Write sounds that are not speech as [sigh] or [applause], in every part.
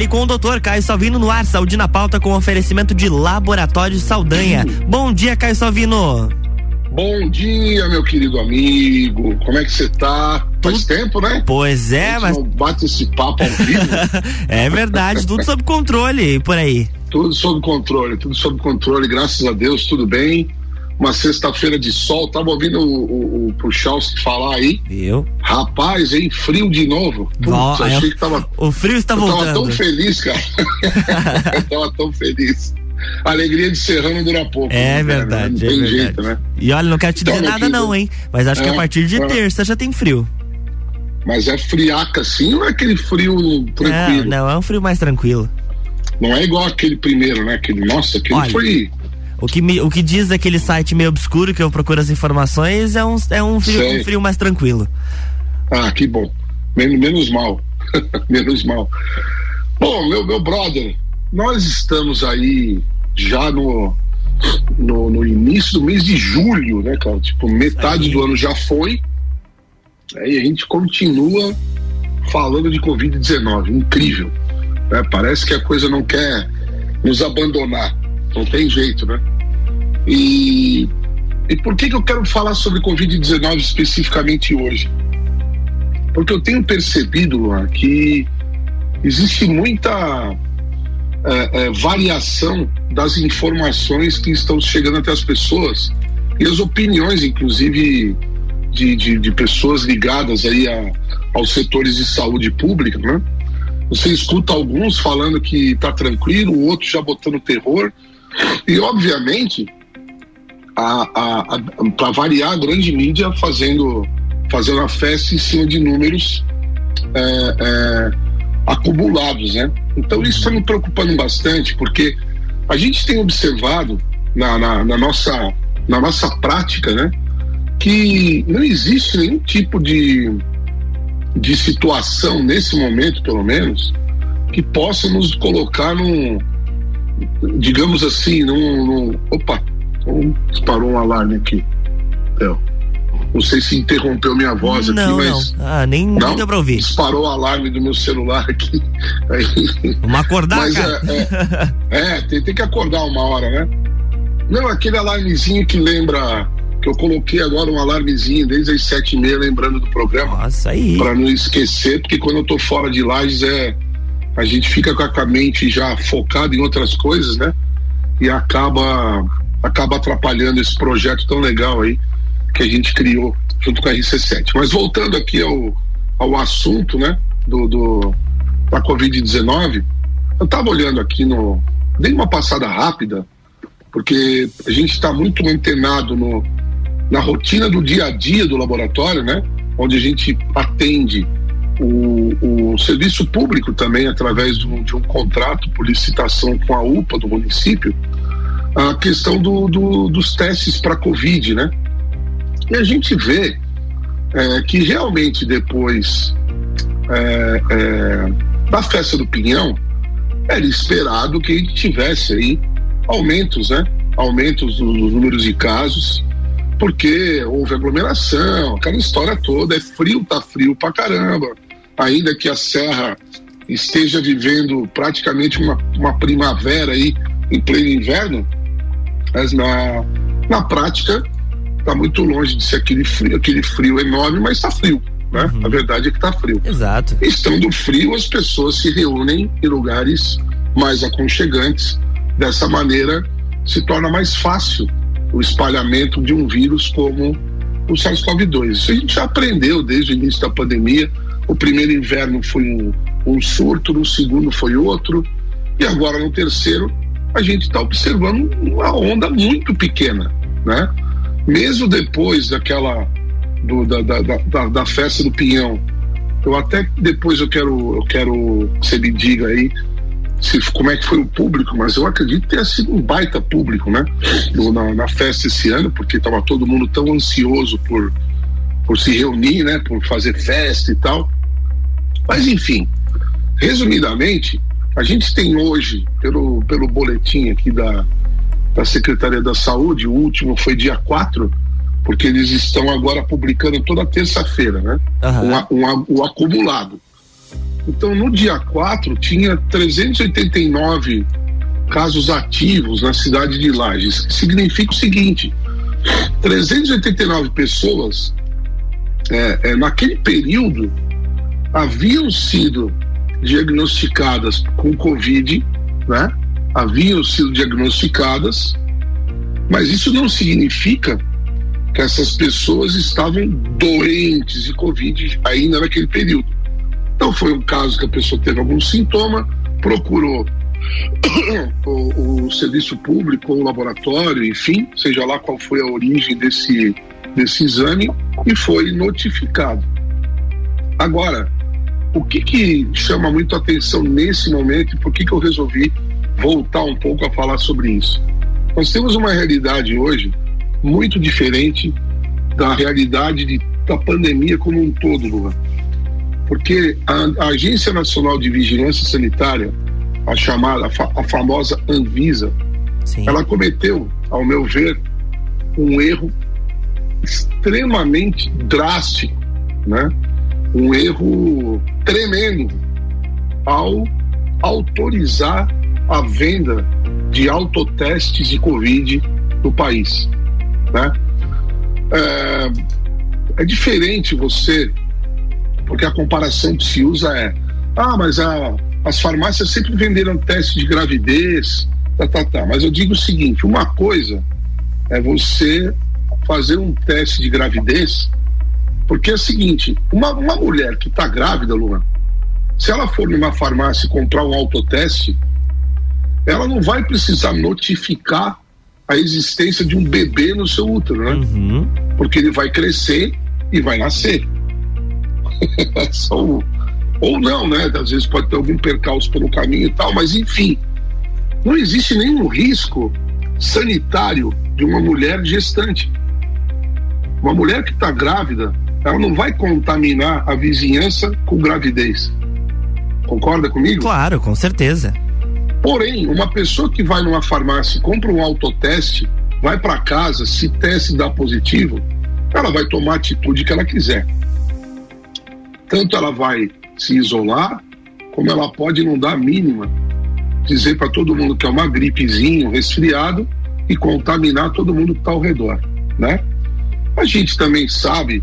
Fale com o doutor Caio Salvino no ar, saúde na pauta com oferecimento de Laboratório Saldanha. Bom dia, Caio Salvino. Bom dia, meu querido amigo. Como é que você tá? Faz tempo, né? Pois é, mas. Não bate esse papo ao vivo. [laughs] é verdade, tudo sob controle por aí. Tudo sob controle, tudo sob controle, graças a Deus, tudo bem. Uma sexta-feira de sol, tava ouvindo o, o, o Puchalski falar aí. Viu? Rapaz, hein? Frio de novo. Putz, achei que tava. O frio está voltando. [laughs] Eu tava tão feliz, cara. eu tava tão feliz a alegria de Serrano dura pouco. É né, verdade. Não tem é verdade. jeito, né? E olha, não quero te então, dizer nada, não, hein? Mas acho é, que a é, partir de é. terça já tem frio. Mas é friaca assim ou é aquele frio tranquilo? Não, não, é um frio mais tranquilo. Não é igual aquele primeiro, né? Aquele, nossa, aquele olha, foi. O que, me, o que diz aquele site meio obscuro que eu procuro as informações é um, é um, frio, um frio mais tranquilo. Ah, que bom. Menos, menos mal. [laughs] menos mal. Bom, meu, meu brother, nós estamos aí já no, no, no, início do mês de julho, né, cara? Tipo, metade do ano já foi. Aí a gente continua falando de Covid-19. Incrível. Né? Parece que a coisa não quer nos abandonar. Não tem jeito, né? E, e por que, que eu quero falar sobre Covid-19 especificamente hoje? Porque eu tenho percebido, Luan, que existe muita é, é, variação das informações que estão chegando até as pessoas e as opiniões, inclusive, de, de, de pessoas ligadas aí a, aos setores de saúde pública, né? Você escuta alguns falando que está tranquilo, outros já botando terror. E, obviamente, para variar, a grande mídia fazendo, fazendo a festa em cima de números é, é, acumulados, né? Então isso está me preocupando bastante, porque a gente tem observado na, na, na, nossa, na nossa prática, né? Que não existe nenhum tipo de, de situação, nesse momento pelo menos, que possa nos colocar num, digamos assim, num opa, disparou um alarme aqui. É. Não sei se interrompeu minha voz não, aqui, mas. Não, ah, nem, não? deu pra ouvir. Disparou o alarme do meu celular aqui. [laughs] Aí... Vamos acordar, mas. É, é, é tem, tem, que acordar uma hora, né? Não, aquele alarmezinho que lembra. Que eu coloquei agora um alarmezinho desde as sete e meia, lembrando do programa. Nossa, aí. Pra não esquecer, porque quando eu tô fora de lajes é. A gente fica com a mente já focada em outras coisas, né? E acaba acaba atrapalhando esse projeto tão legal aí que a gente criou junto com a RC7. Mas voltando aqui ao, ao assunto, né, do, do da Covid-19, eu estava olhando aqui no. Dei uma passada rápida, porque a gente está muito antenado no, na rotina do dia a dia do laboratório, né? Onde a gente atende o, o serviço público também através do, de um contrato por licitação com a UPA do município, a questão do, do, dos testes para Covid, né? E a gente vê é, que realmente depois é, é, da festa do Pinhão era esperado que tivesse aí aumentos, né? Aumentos dos números de casos, porque houve aglomeração, aquela história toda, é frio, tá frio pra caramba. Ainda que a Serra esteja vivendo praticamente uma, uma primavera aí em pleno inverno, mas na, na prática está muito longe de ser aquele frio, aquele frio enorme, mas está frio. Né? Uhum. A verdade é que está frio. Exato. Estando frio, as pessoas se reúnem em lugares mais aconchegantes. Dessa maneira, se torna mais fácil o espalhamento de um vírus como o SARS-CoV-2. Isso a gente já aprendeu desde o início da pandemia. O primeiro inverno foi um, um surto, no segundo foi outro, e agora no terceiro a gente está observando uma onda muito pequena, né? mesmo depois daquela do, da, da, da, da, festa do Pinhão, eu até depois eu quero eu quero que você me diga aí se, como é que foi o público, mas eu acredito que tenha sido um baita público, né? na, na festa esse ano, porque estava todo mundo tão ansioso por, por se reunir, né? Por fazer festa e tal. Mas enfim, resumidamente, a gente tem hoje, pelo, pelo boletim aqui da, da Secretaria da Saúde, o último foi dia 4, porque eles estão agora publicando toda terça-feira, né? Uhum. Um, um, um, o acumulado. Então, no dia 4, tinha 389 casos ativos na cidade de Lages. Significa o seguinte: 389 pessoas, é, é, naquele período, haviam sido diagnosticadas com Covid, né? Haviam sido diagnosticadas, mas isso não significa que essas pessoas estavam doentes de Covid ainda naquele período. Então foi um caso que a pessoa teve algum sintoma, procurou [coughs] o, o, serviço público o laboratório, enfim, seja lá qual foi a origem desse, desse exame, e foi notificado. Agora, o que, que chama muito atenção nesse momento e por que, que eu resolvi voltar um pouco a falar sobre isso? Nós temos uma realidade hoje muito diferente da realidade de, da pandemia como um todo, Luan. Porque a, a Agência Nacional de Vigilância Sanitária, a chamada, a, fa, a famosa Anvisa, Sim. ela cometeu, ao meu ver, um erro extremamente drástico, né? Um erro tremendo ao autorizar a venda de autotestes de Covid no país. Né? É, é diferente você, porque a comparação que se usa é: ah, mas a, as farmácias sempre venderam testes de gravidez, tá, tá, tá. Mas eu digo o seguinte: uma coisa é você fazer um teste de gravidez, porque é o seguinte: uma, uma mulher que está grávida, Luan, se ela for numa farmácia comprar um autoteste, ela não vai precisar notificar a existência de um bebê no seu útero, né? Uhum. Porque ele vai crescer e vai nascer. [laughs] Só, ou não, né? Às vezes pode ter algum percalço pelo caminho e tal, mas enfim, não existe nenhum risco sanitário de uma mulher gestante. Uma mulher que está grávida, ela não vai contaminar a vizinhança com gravidez. Concorda comigo? Claro, com certeza. Porém, uma pessoa que vai numa farmácia, compra um autoteste, vai para casa, se teste dá positivo, ela vai tomar a atitude que ela quiser. Tanto ela vai se isolar, como ela pode não dar a mínima, dizer para todo mundo que é uma gripezinha, um resfriado e contaminar todo mundo que está ao redor, né? A gente também sabe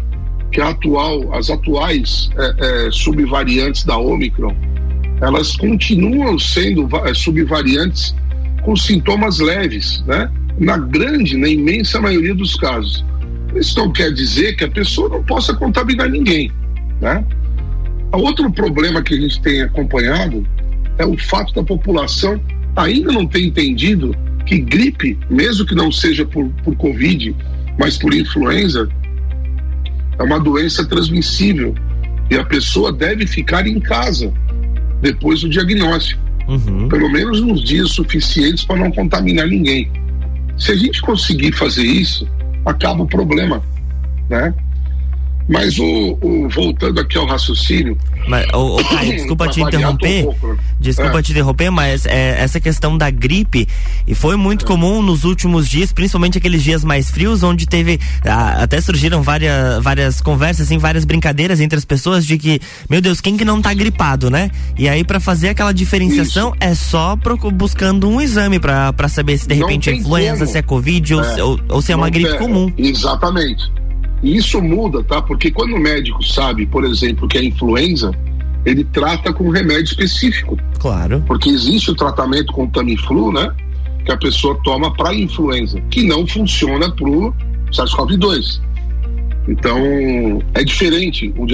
que atual, as atuais é, é, subvariantes da Omicron elas continuam sendo eh, subvariantes com sintomas leves, né? Na grande, na imensa maioria dos casos. Isso não quer dizer que a pessoa não possa contaminar ninguém, né? Outro problema que a gente tem acompanhado é o fato da população ainda não ter entendido que gripe, mesmo que não seja por, por Covid, mas por influenza, é uma doença transmissível e a pessoa deve ficar em casa depois do diagnóstico. Uhum. Pelo menos nos dias suficientes para não contaminar ninguém. Se a gente conseguir fazer isso, acaba o problema, né? Mas o, o, voltando aqui ao raciocínio. Mas, o, [coughs] o Caio, desculpa te interromper. Um pouco, né? Desculpa é. te interromper, mas é, essa questão da gripe e foi muito é. comum nos últimos dias, principalmente aqueles dias mais frios, onde teve ah, até surgiram várias, várias conversas, assim, várias brincadeiras entre as pessoas de que, meu Deus, quem que não tá gripado, né? E aí para fazer aquela diferenciação Isso. é só pro, buscando um exame para saber se de repente é influenza, como. se é covid é. Ou, ou, ou, se é uma gripe comum. Exatamente. E isso muda, tá? Porque quando o médico sabe, por exemplo, que é influenza, ele trata com um remédio específico. Claro. Porque existe o tratamento com Tamiflu, né? Que a pessoa toma para influenza, que não funciona para o SARS-CoV-2. Então, é diferente o,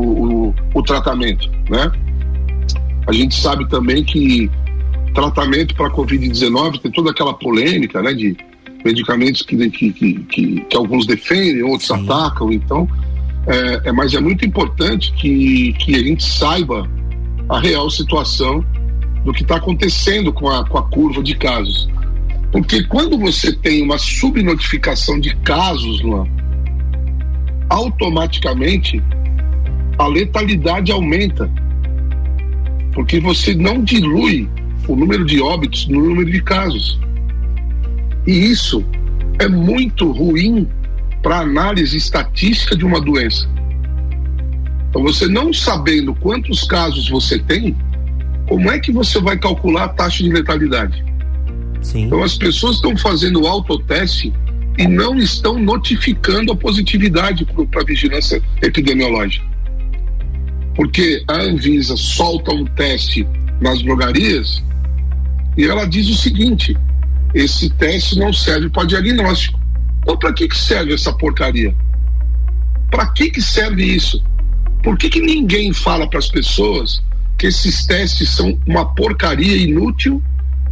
o, o, o tratamento, né? A gente sabe também que tratamento para Covid-19 tem toda aquela polêmica, né? De medicamentos que, que, que, que alguns defendem, outros Sim. atacam. Então, é, é, mas é muito importante que, que a gente saiba a real situação do que está acontecendo com a, com a curva de casos. Porque quando você tem uma subnotificação de casos, Luan, automaticamente a letalidade aumenta. Porque você não dilui o número de óbitos no número de casos. E isso é muito ruim para análise estatística de uma doença. Então, você não sabendo quantos casos você tem, como é que você vai calcular a taxa de letalidade? Sim. Então, as pessoas estão fazendo autoteste e não estão notificando a positividade para a vigilância epidemiológica. Porque a Anvisa solta um teste nas drogarias e ela diz o seguinte: esse teste não serve para diagnóstico. Então, para que, que serve essa porcaria? Para que, que serve isso? Por que, que ninguém fala para as pessoas que esses testes são uma porcaria inútil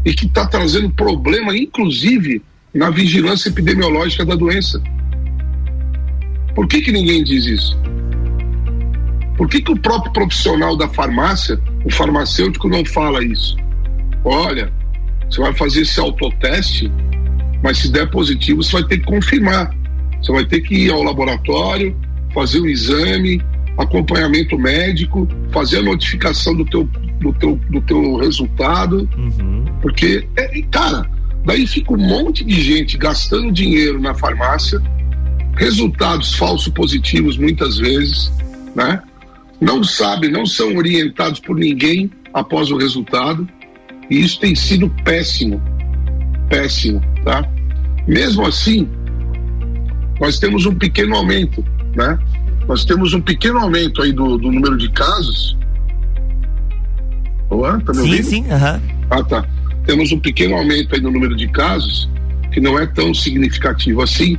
e que está trazendo problema, inclusive, na vigilância epidemiológica da doença? Por que, que ninguém diz isso? Por que, que o próprio profissional da farmácia, o farmacêutico, não fala isso? Olha, você vai fazer esse autoteste, mas se der positivo, você vai ter que confirmar. Você vai ter que ir ao laboratório, fazer o exame, acompanhamento médico, fazer a notificação do teu, do teu, do teu resultado. Uhum. Porque, é, cara, daí fica um monte de gente gastando dinheiro na farmácia, resultados falsos positivos muitas vezes, né? Não sabem, não são orientados por ninguém após o resultado. E isso tem sido péssimo, péssimo, tá? Mesmo assim, nós temos um pequeno aumento, né? Nós temos um pequeno aumento aí do, do número de casos. Olá, tá me sim, ouvindo? Sim, sim, aham. Ah, tá. Temos um pequeno aumento aí no número de casos, que não é tão significativo assim,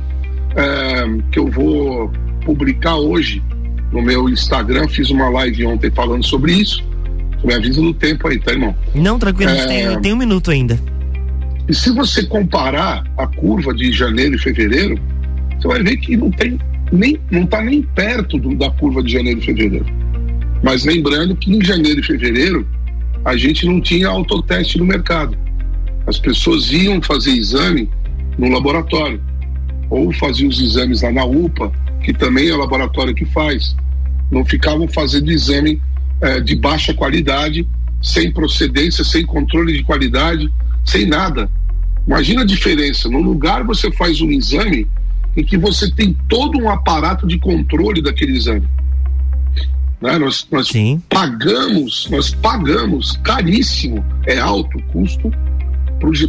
é, que eu vou publicar hoje no meu Instagram. Fiz uma live ontem falando sobre isso me avisa do tempo aí, tá, irmão? Não, tranquilo, é... tem, tem um minuto ainda. E se você comparar a curva de janeiro e fevereiro, você vai ver que não tem nem não está nem perto do, da curva de janeiro e fevereiro. Mas lembrando que em janeiro e fevereiro a gente não tinha autoteste no mercado. As pessoas iam fazer exame no laboratório ou faziam os exames lá na UPA, que também é o laboratório que faz. Não ficavam fazendo exame é, de baixa qualidade, sem procedência, sem controle de qualidade, sem nada. Imagina a diferença. No lugar você faz um exame em que você tem todo um aparato de controle daquele exame. Né? Nós, nós pagamos, nós pagamos caríssimo, é alto o custo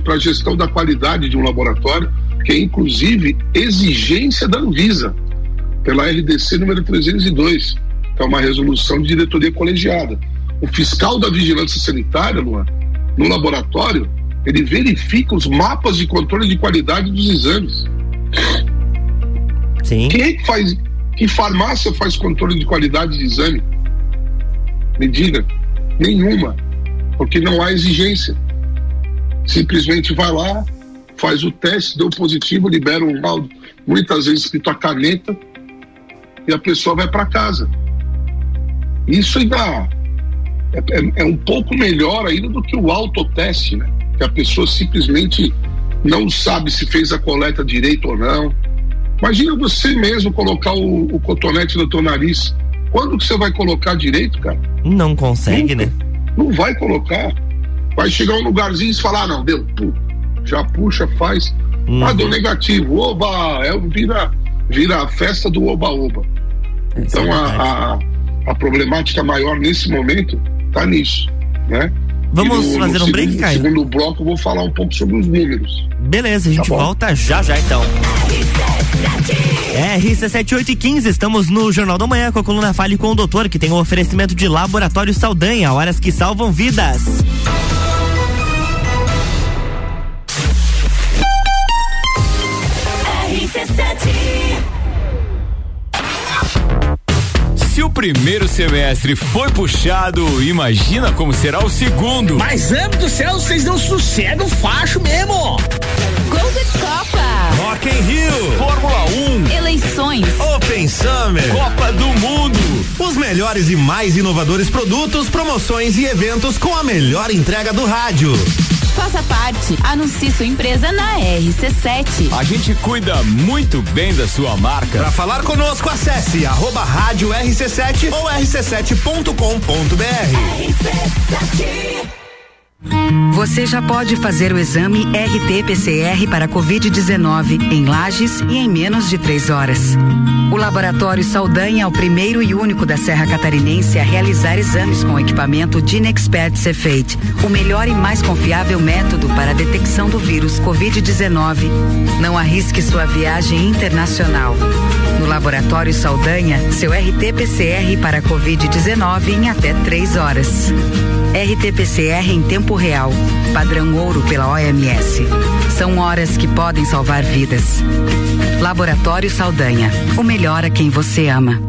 para a gestão da qualidade de um laboratório, que é inclusive exigência da Anvisa, pela RDC número 302 é uma resolução de diretoria colegiada. O fiscal da vigilância sanitária, Luan, no laboratório, ele verifica os mapas de controle de qualidade dos exames. Sim. Quem é que faz, que farmácia faz controle de qualidade de exame? Me diga. Nenhuma. Porque não há exigência. Simplesmente vai lá, faz o teste, deu positivo, libera um laudo, muitas vezes escrito a caneta, e a pessoa vai para casa. Isso ainda é, é, é, um pouco melhor ainda do que o autoteste, né? Que a pessoa simplesmente não sabe se fez a coleta direito ou não. Imagina você mesmo colocar o, o cotonete no teu nariz. Quando que você vai colocar direito, cara? Não consegue, Nunca. né? Não vai colocar. Vai chegar um lugarzinho e falar, ah, não, deu, já puxa, faz. Uhum. Ah, deu negativo, oba, é, vira, vira a festa do oba-oba. Então é a, a a problemática maior nesse momento está nisso, né? Vamos no, fazer no um break, Caio? No segundo bloco eu vou falar um pouco sobre os números. Beleza, a gente tá volta já já então. RC78 e 15, estamos no Jornal da Manhã com a coluna Fale com o Doutor, que tem o um oferecimento de Laboratório Saldanha, horas que salvam vidas. O primeiro semestre foi puxado, imagina como será o segundo. Mas, amo do céu, vocês não sossegam facho mesmo. Gol de Copa. Rock in Rio. Fórmula 1. Eleições. Open Summer. Copa do Mundo. Os melhores e mais inovadores produtos, promoções e eventos com a melhor entrega do rádio. Faça parte. Anuncie sua empresa na RC7. A gente cuida muito bem da sua marca. Para falar conosco, acesse arroba rádio RC7 ou rc7.com.br. RC7. Você já pode fazer o exame RT-PCR para Covid-19 em Lages e em menos de três horas. O Laboratório Saldanha é o primeiro e único da Serra Catarinense a realizar exames com o equipamento Dinexpert Cefate, o melhor e mais confiável método para a detecção do vírus Covid-19. Não arrisque sua viagem internacional. No Laboratório Saldanha, seu RT-PCR para Covid-19 em até três horas. RT-PCR em tempo real, padrão ouro pela OMS. São horas que podem salvar vidas. Laboratório Saldanha, o melhor a quem você ama.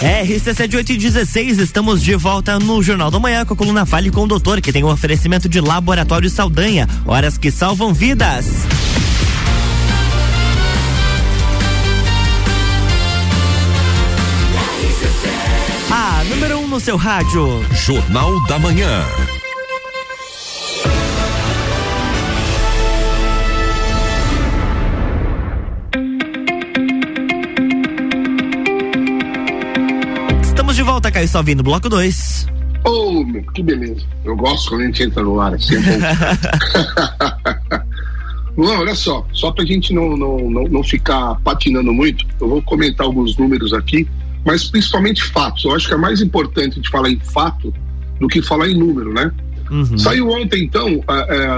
RC7816, estamos de volta no Jornal da Manhã com a coluna Fale com o Doutor, que tem um oferecimento de Laboratório Saldanha, horas que salvam vidas. No seu rádio. Jornal da Manhã. Estamos de volta, Caio Salvino, bloco 2. Oh, meu, que beleza. Eu gosto quando a gente entra no ar, assim. [laughs] Não, olha só, só pra gente não, não, não, não ficar patinando muito, eu vou comentar alguns números aqui mas principalmente fatos. Eu acho que é mais importante de falar em fato do que falar em número, né? Uhum. Saiu ontem, então,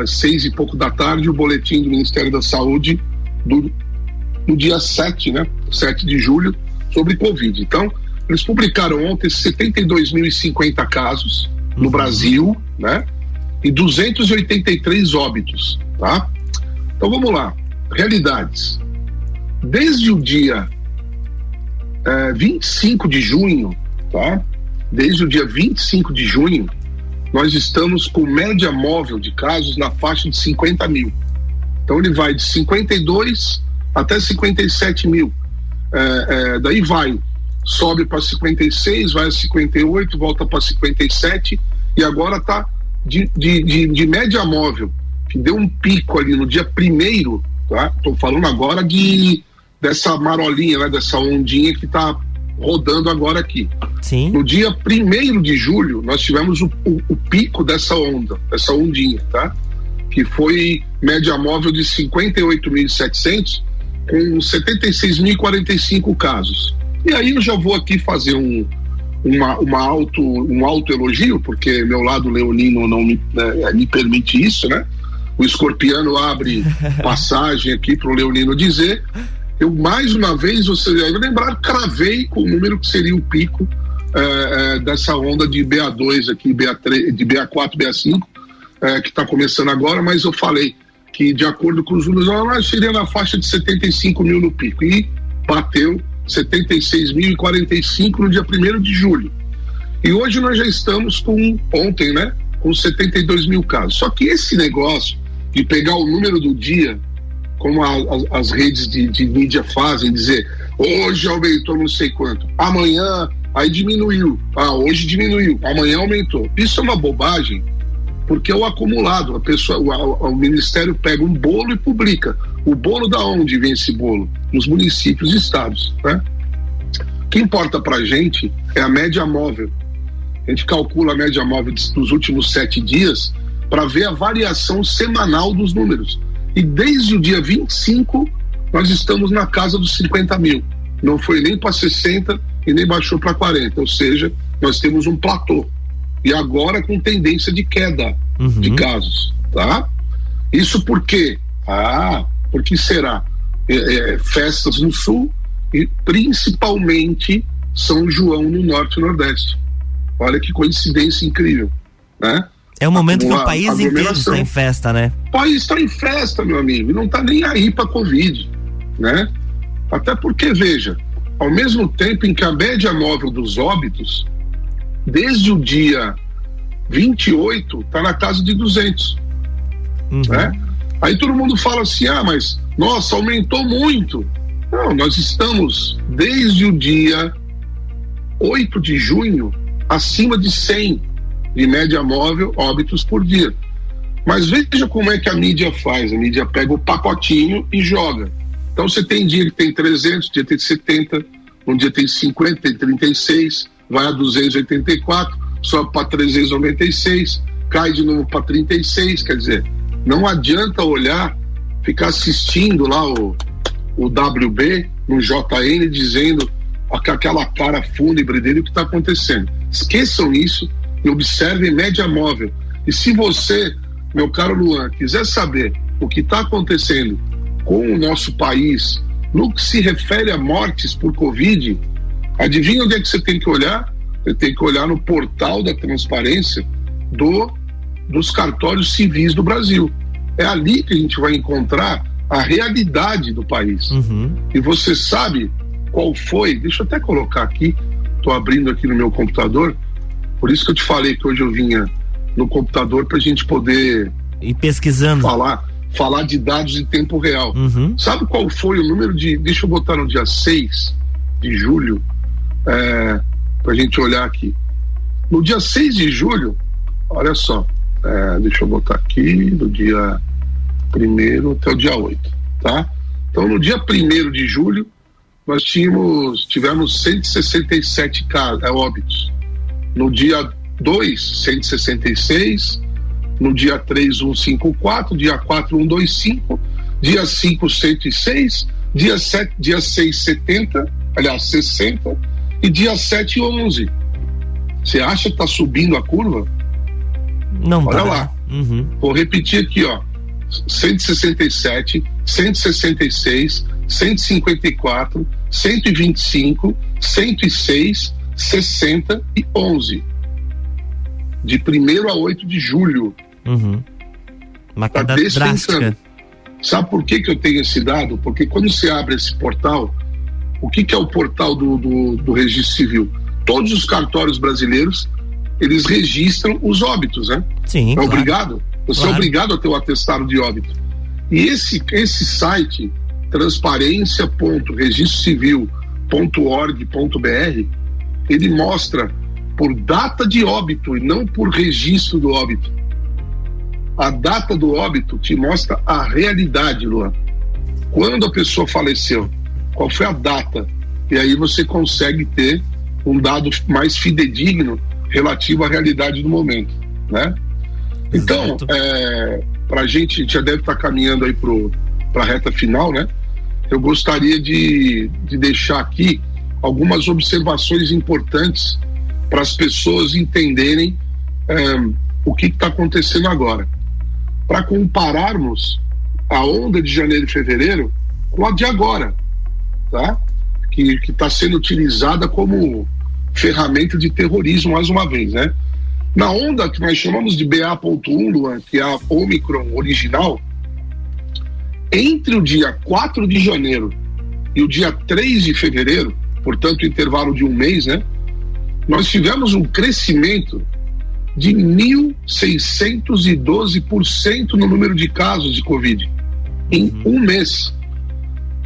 às seis e pouco da tarde, o boletim do Ministério da Saúde do, do dia 7, né? 7 de julho, sobre Covid. Então, eles publicaram ontem 72.050 casos no uhum. Brasil, né? E 283 óbitos, tá? Então vamos lá. Realidades. Desde o dia é, 25 de junho, tá? Desde o dia 25 de junho, nós estamos com média móvel de casos na faixa de 50 mil. Então ele vai de 52 até 57 mil. É, é, daí vai, sobe para 56, vai a 58, volta para 57 e agora está de, de, de, de, média móvel, que deu um pico ali no dia primeiro, tá? Estou falando agora de dessa marolinha, né, dessa ondinha que está rodando agora aqui. Sim. No dia 1 de julho, nós tivemos o, o, o, pico dessa onda, dessa ondinha, tá? Que foi média móvel de 58.700 com 76.045 casos. E aí eu já vou aqui fazer um, uma, uma auto, um auto elogio, porque meu lado leonino não me, né, me permite isso, né? O escorpiano abre [laughs] passagem aqui para o leonino dizer eu mais uma vez, você deve lembrar, cravei com o número que seria o pico é, é, dessa onda de BA2 aqui, BA3, de BA4, BA5, é, que está começando agora, mas eu falei que de acordo com os números, nós seria na faixa de 75 mil no pico e bateu 76.045 no dia 1 de julho. E hoje nós já estamos com, ontem, né, com 72 mil casos. Só que esse negócio de pegar o número do dia como a, a, as redes de, de mídia fazem, dizer hoje aumentou não sei quanto, amanhã aí diminuiu, ah, hoje diminuiu, amanhã aumentou. Isso é uma bobagem, porque é o acumulado, a pessoa, o, o Ministério pega um bolo e publica. O bolo da onde vem esse bolo? Nos municípios e estados, né? O que importa pra gente é a média móvel. A gente calcula a média móvel dos últimos sete dias para ver a variação semanal dos números. E desde o dia 25, nós estamos na casa dos 50 mil. Não foi nem para 60 e nem baixou para 40. Ou seja, nós temos um platô. E agora com tendência de queda uhum. de casos. Tá? Isso por quê? Ah, por que será? É, é, festas no sul e principalmente São João no norte e nordeste. Olha que coincidência incrível. Né? É o momento que o país inteiro está em festa, né? O país está em festa, meu amigo, e não está nem aí para Covid, né? Até porque, veja, ao mesmo tempo em que a média móvel dos óbitos, desde o dia 28, está na casa de 200, uhum. né? Aí todo mundo fala assim, ah, mas, nossa, aumentou muito. Não, nós estamos, desde o dia 8 de junho, acima de 100 de média móvel óbitos por dia. Mas veja como é que a mídia faz. A mídia pega o pacotinho e joga. Então você tem dia que tem 300, dia tem 70, um dia tem 50, tem 36, vai a 284, sobe para 396, cai de novo para 36. Quer dizer, não adianta olhar, ficar assistindo lá o, o WB no JN dizendo aquela cara fúnebre dele o que está acontecendo. Esqueçam isso e observem média móvel. E se você, meu caro Luan, quiser saber o que está acontecendo com o nosso país no que se refere a mortes por Covid, adivinha onde é que você tem que olhar? Você tem que olhar no portal da transparência do, dos cartórios civis do Brasil. É ali que a gente vai encontrar a realidade do país. Uhum. E você sabe qual foi? Deixa eu até colocar aqui, estou abrindo aqui no meu computador. Por isso que eu te falei que hoje eu vinha no computador para a gente poder e pesquisando falar falar de dados em tempo real. Uhum. Sabe qual foi o número de. Deixa eu botar no dia 6 de julho, é, para a gente olhar aqui. No dia 6 de julho, olha só, é, deixa eu botar aqui, do dia 1 até o dia 8, tá? Então, no dia 1 de julho, nós tínhamos, tivemos 167 casos, é, óbitos. No dia 2, 166 no dia 3, 154, dia 4, 125, dia 5, 106, dia 7, dia 6, 70, aliás, 60 e dia 7, 11. Você acha que está subindo a curva? Não, Olha tá. lá. Uhum. Vou repetir aqui, ó. 167, 166, 154, 125, 106, 60 e 11. De 1 a 8 de julho. Uhum. Uma tá queda drástica. Sabe por que, que eu tenho esse dado? Porque quando você abre esse portal, o que, que é o portal do, do, do registro civil? Todos os cartórios brasileiros, eles registram os óbitos, né? Sim. É claro. obrigado. Você é claro. é obrigado a ter o atestado de óbito. E esse, esse site, transparência.registrocivil.org.br, ele mostra por data de óbito e não por registro do óbito a data do óbito te mostra a realidade, Luan. Quando a pessoa faleceu, qual foi a data? E aí você consegue ter um dado mais fidedigno relativo à realidade do momento, né? Então, é, para a gente, já deve estar tá caminhando aí para a reta final, né? Eu gostaria de, de deixar aqui algumas observações importantes para as pessoas entenderem é, o que está acontecendo agora para compararmos a onda de janeiro e fevereiro com a de agora, tá? Que está sendo utilizada como ferramenta de terrorismo mais uma vez, né? Na onda que nós chamamos de BA.1, Luan, que é a Omicron original, entre o dia 4 de janeiro e o dia 3 de fevereiro, portanto, intervalo de um mês, né? Nós tivemos um crescimento de 1.612% no número de casos de Covid em uhum. um mês.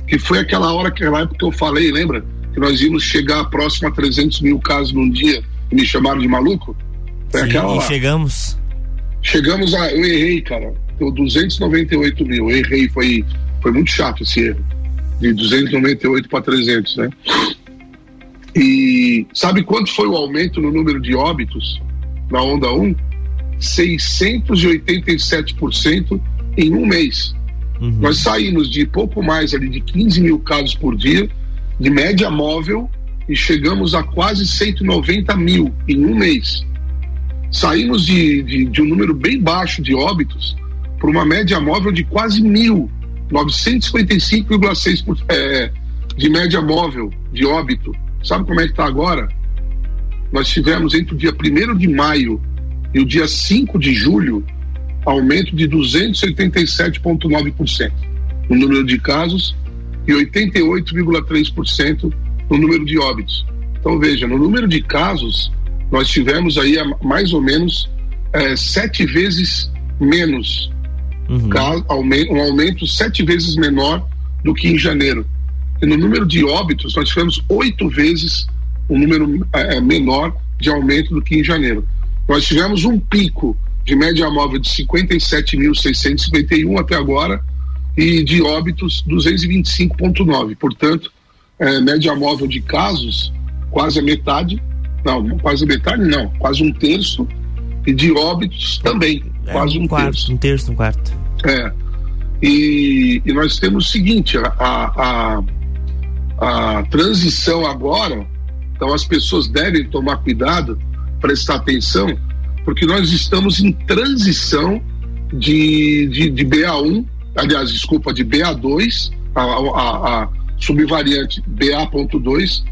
Que foi aquela hora, aquela época que eu falei, lembra? Que nós íamos chegar próximo a 300 mil casos num dia e me chamaram de maluco? Foi Sim, aquela hora. chegamos. Chegamos a. Eu errei, cara. Deu 298 mil. Eu errei, foi, foi muito chato esse erro. De 298 para 300, né? E sabe quanto foi o aumento no número de óbitos na onda 1, 687% em um mês. Uhum. Nós saímos de pouco mais ali de 15 mil casos por dia, de média móvel, e chegamos a quase 190 mil em um mês. Saímos de, de, de um número bem baixo de óbitos para uma média móvel de quase mil, 955,6% é, de média móvel de óbito. Sabe como é que está agora? nós tivemos entre o dia 1 de maio e o dia 5 de julho aumento de 287,9% no número de casos e 88,3% no número de óbitos. Então, veja, no número de casos, nós tivemos aí mais ou menos é, sete vezes menos, uhum. um aumento sete vezes menor do que em janeiro. No número de óbitos, nós tivemos oito vezes um número é, é, menor de aumento do que em janeiro. Nós tivemos um pico de média móvel de 57.651 até agora e de óbitos 225,9. Portanto, é, média móvel de casos quase a metade Não, quase metade não, quase um terço e de óbitos também, É, quase um, quarto, terço. um terço, um quarto. É. E, e nós temos o seguinte, a, a, a, transição agora, então as pessoas devem tomar cuidado, prestar atenção, porque nós estamos em transição de, de, de BA1, aliás, desculpa, de BA2, a, a, a subvariante BA.2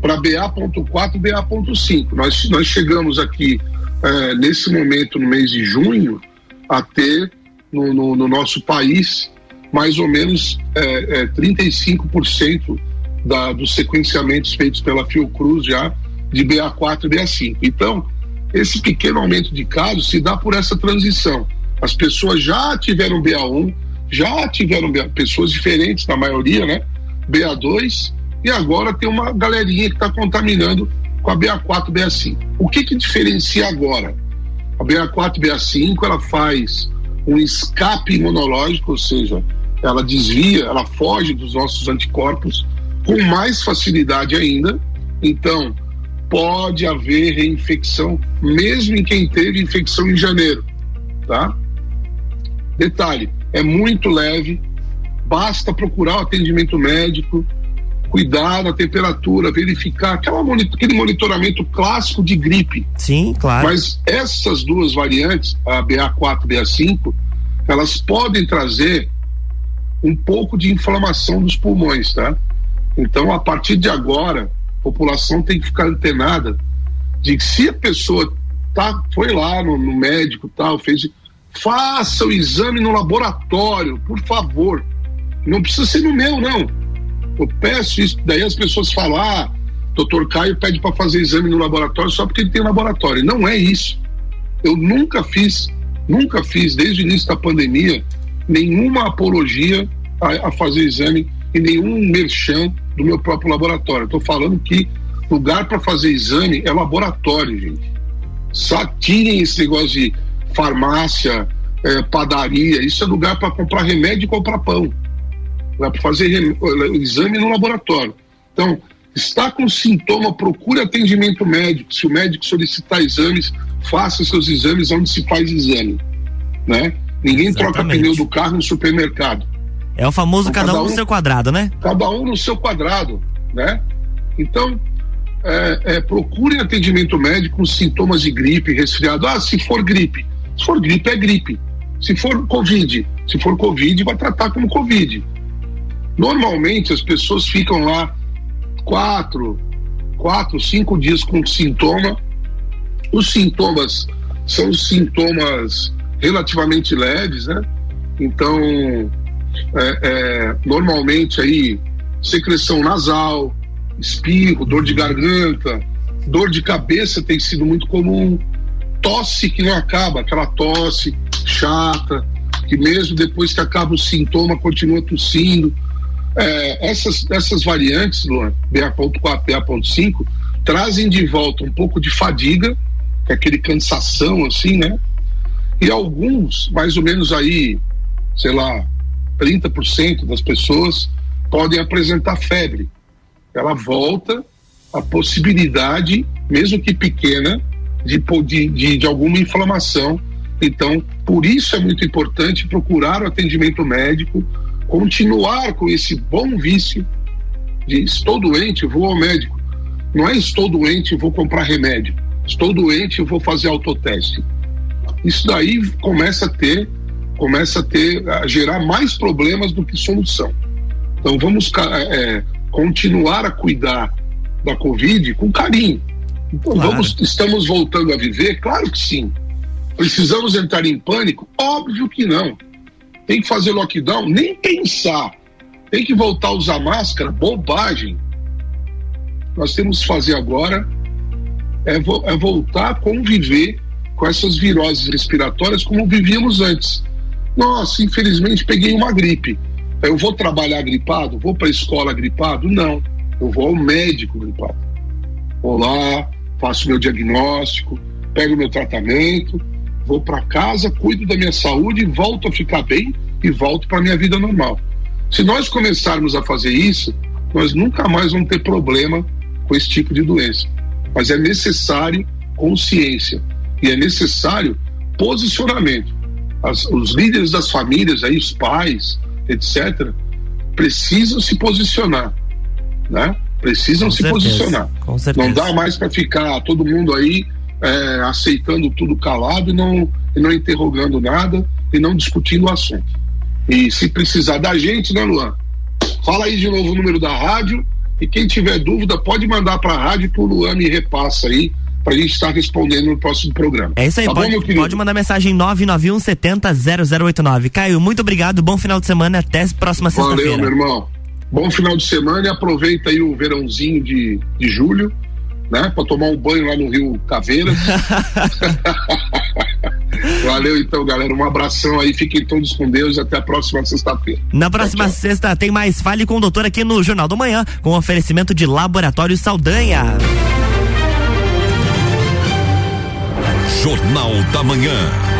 para BA.4 e BA.5. Nós, nós chegamos aqui eh, nesse momento, no mês de junho, a ter no, no, no nosso país mais ou menos eh, eh, 35% da, dos sequenciamentos feitos pela Fiocruz já de BA4 e BA5. Então, esse pequeno aumento de casos se dá por essa transição. As pessoas já tiveram BA1, já tiveram BA, pessoas diferentes, na maioria, né? BA2, e agora tem uma galerinha que está contaminando com a BA4 BA5. O que que diferencia agora? A BA4 BA5 ela faz um escape imunológico, ou seja, ela desvia, ela foge dos nossos anticorpos com mais facilidade ainda. Então, pode haver reinfecção, mesmo em quem teve infecção em janeiro, tá? Detalhe, é muito leve, basta procurar o atendimento médico, cuidar da temperatura, verificar aquela aquele monitoramento clássico de gripe. Sim, claro. Mas essas duas variantes, a BA4 e BA5, elas podem trazer um pouco de inflamação dos pulmões, tá? Então, a partir de agora, a população tem que ficar antenada de que se a pessoa tá, foi lá no, no médico tal, fez, faça o exame no laboratório, por favor. Não precisa ser no meu, não. Eu peço isso, daí as pessoas falam, ah, doutor Caio pede para fazer exame no laboratório só porque ele tem laboratório. Não é isso. Eu nunca fiz, nunca fiz, desde o início da pandemia, nenhuma apologia a, a fazer exame e nenhum merchan do meu próprio laboratório. Estou falando que lugar para fazer exame é laboratório, gente. Só tirem esse negócio de farmácia, eh, padaria. Isso é lugar para comprar remédio e comprar pão. Lugar para fazer rem- exame no laboratório. Então, está com sintoma, procure atendimento médico. Se o médico solicitar exames, faça seus exames onde se faz exame. Né? Ninguém troca Exatamente. pneu do carro no supermercado É o famoso Então, cada um cada no um- seu quadrado, né? cada um no seu quadrado, né? Então, é, é, procurem atendimento médico com sintomas de gripe, resfriado. Ah, se for gripe. Se for gripe, é gripe. Se for Covid, se for Covid, vai tratar como Covid. Normalmente, as pessoas ficam lá quatro, quatro, cinco dias com sintoma. Os sintomas são sintomas relativamente leves, né? Então, é, é, normalmente aí secreção nasal, espirro, dor de garganta, dor de cabeça tem sido muito comum, tosse que não acaba, aquela tosse chata, que mesmo depois que acaba o sintoma continua tossindo. É, essas, essas variantes, Luan, BA.4, BA.5, trazem de volta um pouco de fadiga, que é aquele cansação assim, né? E alguns, mais ou menos aí, sei lá, 30% das pessoas podem apresentar febre. Ela volta a possibilidade, mesmo que pequena, de, de, de alguma inflamação. Então, por isso é muito importante procurar o atendimento médico, continuar com esse bom vício de estou doente, vou ao médico. Não é estou doente, vou comprar remédio. Estou doente, vou fazer autoteste. Isso daí começa a ter, começa a ter, a gerar mais problemas do que solução. Então vamos ca- é, continuar a cuidar da Covid com carinho. Então Claro. vamos, estamos voltando a viver? Claro que sim. Precisamos entrar em pânico? Óbvio que não. Tem que fazer lockdown? Nem pensar. Tem que voltar a usar máscara? Bobagem. Nós temos que fazer agora é, vo- é voltar a conviver com essas viroses respiratórias como vivíamos antes. Nossa, infelizmente peguei uma gripe. Eu vou trabalhar gripado? Vou para a escola gripado? Não. Eu vou ao médico gripado. Vou lá, faço meu diagnóstico, pego meu tratamento, vou para casa, cuido da minha saúde, volto a ficar bem e volto para minha vida normal. Se nós começarmos a fazer isso, nós nunca mais vamos ter problema com esse tipo de doença. mas é necessário consciência e é necessário posicionamento. As, os líderes das famílias, aí, os pais, etc., precisam se posicionar, né? Precisam Com se certeza, posicionar. Não dá mais para ficar todo mundo aí é, aceitando tudo calado e não, e não interrogando nada e não discutindo o assunto. E se precisar da gente, né, Luan? Fala aí de novo o número da rádio e quem tiver dúvida pode mandar para a rádio que o Luan me repassa aí para a gente estar respondendo no próximo programa. É isso aí, Tá bom, pode, querido? pode mandar mensagem 991 70 0089. Caio, muito obrigado, bom final de semana, até a próxima Valeu, sexta-feira. meu irmão. Bom final de semana e aproveita aí o verãozinho de, de julho, né? Para tomar um banho lá no Rio Caveira. [laughs] Valeu então, galera. Um abração aí, fiquem todos com Deus e até a próxima sexta-feira. Na próxima Tchau, tchau. sexta tem mais Fale com o Doutor aqui no Jornal do Manhã, com oferecimento de Laboratório Saldanha. Jornal da Manhã.